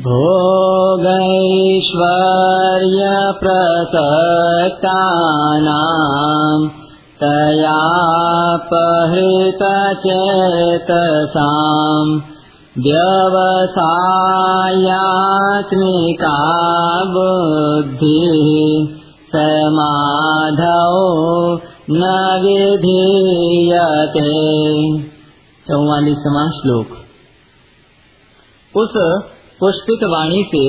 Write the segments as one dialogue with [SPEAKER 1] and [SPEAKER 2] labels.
[SPEAKER 1] भोगैश्वर्यप्रसक्तानाम् तयापहृतचेतसाम् व्यवसायात्मिका बुद्धिः समाधौ न विधीयते। चौवालीसवा श्लोक। उस पुष्पित वाणी से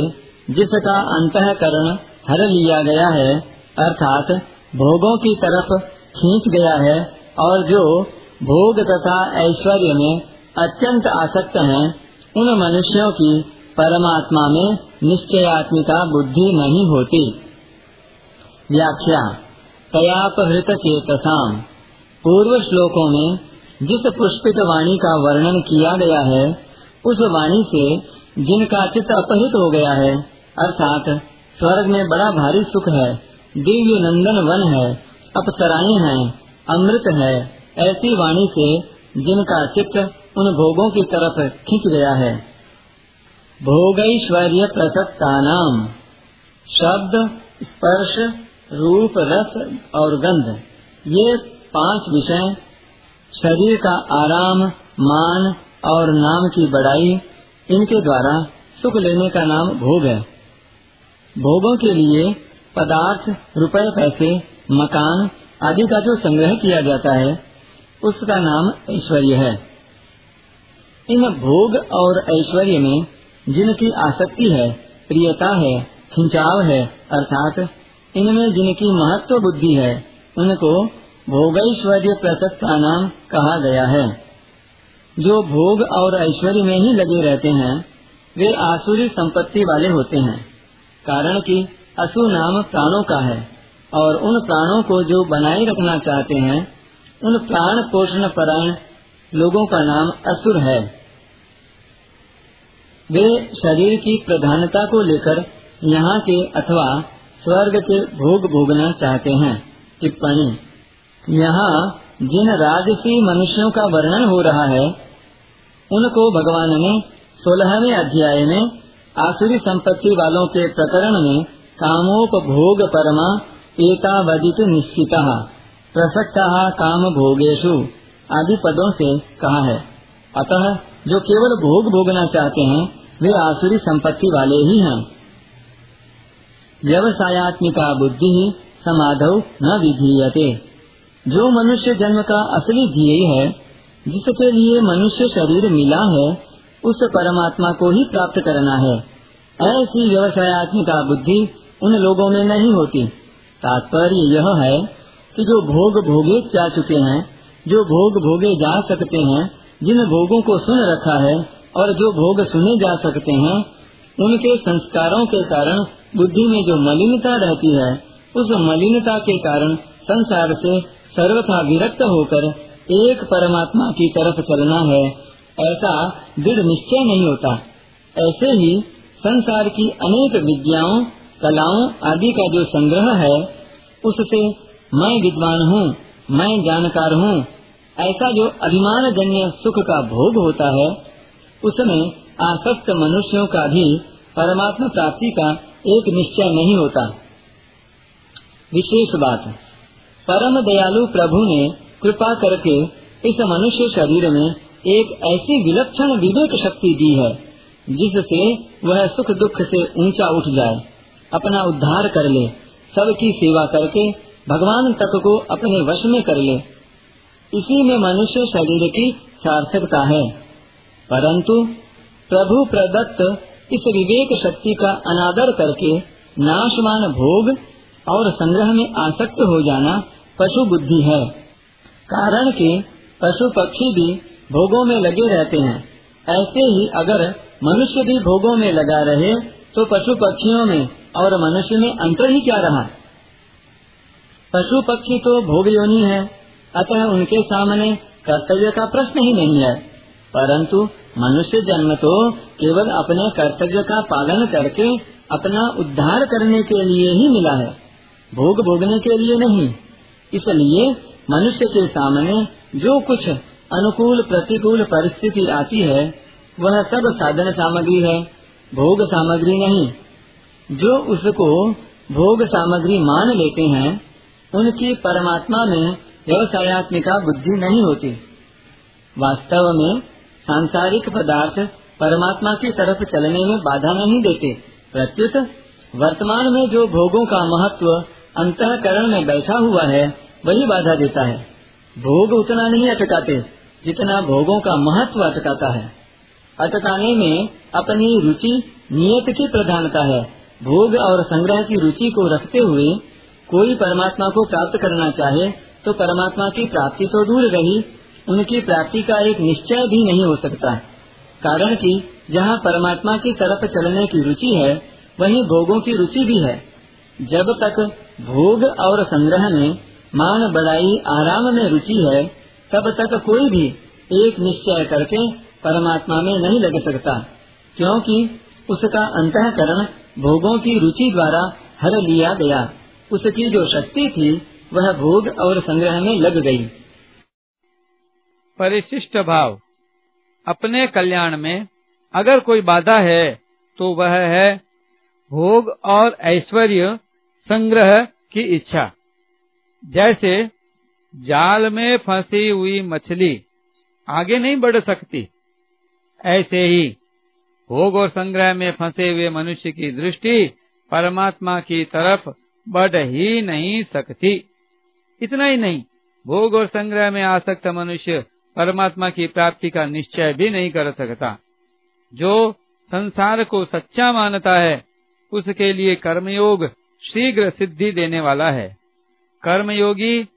[SPEAKER 1] जिसका अंतकरण हर लिया गया है अर्थात भोगों की तरफ़ खींच गया है और जो भोग तथा ऐश्वर्य में अत्यंत आसक्त हैं, उन मनुष्यों की परमात्मा में निश्चयात्मिका बुद्धि नहीं होती। व्याख्या तयापहृत चेतसाम पूर्व श्लोकों में जिस पुष्पित वाणी का वर्णन किया गया है उस वाणी से जिनका चित्त अपहित हो गया है, अर्थात स्वर्ग में बड़ा भारी सुख है, दिव्य नंदन वन है, अपसराएँ हैं, अमृत है, ऐसी वाणी से जिनका चित्त उन भोगों की तरफ़ खींच गया है। भोगैश्वर्य प्रसक्ता नाम शब्द, स्पर्श, रूप, रस और गंध, ये पाँच विषय, शरीर का आराम, मान और नाम की बड़ाई इनके द्वारा सुख लेने का नाम भोग है। भोगों के लिए पदार्थ, रुपए, पैसे, मकान आदि का जो संग्रह किया जाता है, उसका नाम ऐश्वर्य है। इन भोग और ऐश्वर्य में जिनकी आसक्ति है, प्रियता है, खिंचाव है, अर्थात इनमें जिनकी महत्व बुद्धि है, उनको भोगैश्वर्य प्रसक्ता नाम कहा गया है। जो भोग और ऐश्वर्य में ही लगे रहते हैं, वे आसुरी संपत्ति वाले होते हैं। कारण कि असु नाम प्राणों का है, और उन प्राणों को जो बनाए रखना चाहते हैं, उन प्राण पोषण परायण लोगों का नाम असुर है। वे शरीर की प्रधानता को लेकर यहाँ के अथवा स्वर्ग के भोग भोगना चाहते हैं। टिप्पणी, यहाँ जिन राजसी मनुष्यों का वर्णन हो रहा है उनको भगवान ने सोलहवें अध्याय में आसुरी संपत्ति वालों के प्रकरण में कामोपभोग परमा एतावदित निश्चित, प्रसक्ता काम भोगेशु आदि पदों से कहा है। अतः जो केवल भोग भोगना चाहते हैं, वे आसुरी संपत्ति वाले ही हैं। व्यवसायत्मिका बुद्धि ही समाधव न विधीयते। जो मनुष्य जन्म का असली ध्येय है जिसके लिए मनुष्य शरीर मिला है, उस परमात्मा को ही प्राप्त करना है। ऐसी व्यवसायत्मिका बुद्धि उन लोगों में नहीं होती। तात्पर्य यह है कि जो भोग भोगे जा चुके हैं, जो भोग भोगे जा सकते हैं, जिन भोगों को सुन रखा है और जो भोग सुने जा सकते हैं, उनके संस्कारों के कारण बुद्धि में जो मलिनता रहती है, उस मलिनता के कारण संसार से सर्वथा विरक्त होकर एक परमात्मा की तरफ़ चलना है, ऐसा दृढ़ निश्चय नहीं होता। ऐसे ही संसार की अनेक विद्याओं, कलाओं आदि का जो संग्रह है, उससे मैं विद्वान हूँ, मैं जानकार हूँ। ऐसा जो अभिमान जन्य सुख का भोग होता है, उसमें आसक्त मनुष्यों का भी परमात्मा प्राप्ति का एक निश्चय नहीं होता। विशेष बात, परम दयालु प्रभु ने कृपा करके इस मनुष्य शरीर में एक ऐसी विलक्षण विवेक शक्ति दी है, जिससे वह सुख दुख से ऊँचा उठ जाए। अपना उद्धार कर ले, सबकी सेवा करके भगवान तक को अपने वश में कर ले। इसी में मनुष्य शरीर की सार्थकता है। परंतु प्रभु प्रदत्त इस विवेक शक्ति का अनादर करके नाशवान भोग और संग्रह में आसक्त हो जाना पशु बुद्धि है। कारण कि पशु पक्षी भी भोगों में लगे रहते हैं। ऐसे ही अगर मनुष्य भी भोगों में लगा रहे तो पशु पक्षियों में और मनुष्य में अंतर ही क्या रहा? पशु पक्षी तो भोग योनि है, अतः उनके सामने कर्तव्य का प्रश्न ही नहीं है। परंतु मनुष्य जन्म तो केवल अपने कर्तव्य का पालन करके अपना उद्धार करने के लिए ही मिला है। भोग भोगने के लिए नहीं, इसलिए मनुष्य के सामने जो कुछ अनुकूल, प्रतिकूल परिस्थिति आती है, वह सब साधन सामग्री है, भोग सामग्री नहीं। जो उसको भोग सामग्री मान लेते हैं, उनकी परमात्मा में व्यवसायत्मिका बुद्धि नहीं होती। वास्तव में सांसारिक पदार्थ परमात्मा की तरफ़ चलने में बाधा नहीं देते। प्रत्युत वर्तमान में जो भोगों का महत्व अंतकरण में बैठा हुआ है वही बाधा देता है। भोग उतना नहीं अटकाते जितना भोगों का महत्व अटकाता है। अटकाने में अपनी रुचि नियत की प्रधानता है। भोग और संग्रह की रुचि को रखते हुए कोई परमात्मा को प्राप्त करना चाहे तो परमात्मा की प्राप्ति तो दूर रही, उनकी प्राप्ति का एक निश्चय भी नहीं हो सकता। कारण कि जहाँ परमात्मा की तरफ़ चलने की रुचि है, वहीं भोगों की रुचि भी है। जब तक भोग और संग्रह में मान बढ़ाई आराम में रुचि है, तब तक कोई भी एक निश्चय करके परमात्मा में नहीं लग सकता, क्योंकि उसका अंतकरण भोगों की रुचि द्वारा हर लिया गया। उसकी जो शक्ति थी, वह भोग और संग्रह में लग गई।
[SPEAKER 2] परिशिष्ट भाव। अपने कल्याण में अगर कोई बाधा है तो वह है भोग और ऐश्वर्य संग्रह की इच्छा। जैसे जाल में फंसी हुई मछली आगे नहीं बढ़ सकती। ऐसे ही भोग और संग्रह में फंसे हुए मनुष्य की दृष्टि परमात्मा की तरफ़ बढ़ ही नहीं सकती। इतना ही नहीं, भोग और संग्रह में आसक्त मनुष्य परमात्मा की प्राप्ति का निश्चय भी नहीं कर सकता। जो संसार को सच्चा मानता है, उसके लिए कर्मयोग शीघ्र सिद्धि देने वाला है। कर्मयोगी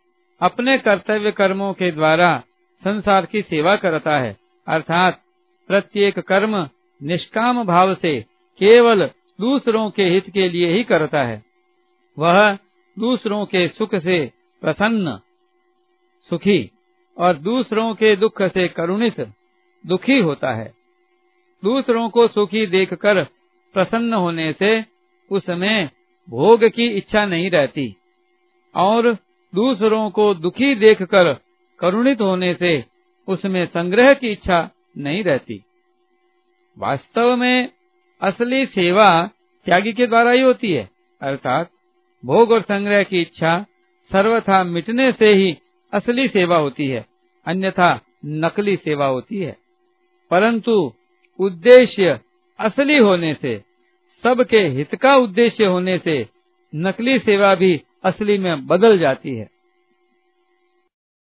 [SPEAKER 2] अपने कर्तव्य कर्मों के द्वारा संसार की सेवा करता है। अर्थात प्रत्येक कर्म निष्काम भाव से केवल दूसरों के हित के लिए ही करता है। वह दूसरों के सुख से प्रसन्न, सुखी और दूसरों के दुख से करुणित, दुखी होता है। दूसरों को सुखी देखकर प्रसन्न होने से उसमें भोग की इच्छा नहीं रहती। और दूसरों को दुखी देखकर करुणित होने से उसमें संग्रह की इच्छा नहीं रहती। वास्तव में असली सेवा त्यागी के द्वारा ही होती है, अर्थात भोग और संग्रह की इच्छा सर्वथा मिटने से ही असली सेवा होती है, अन्यथा नकली सेवा होती है। परंतु उद्देश्य असली होने से, सबके हित का उद्देश्य होने से नकली सेवा भी असली में बदल जाती है।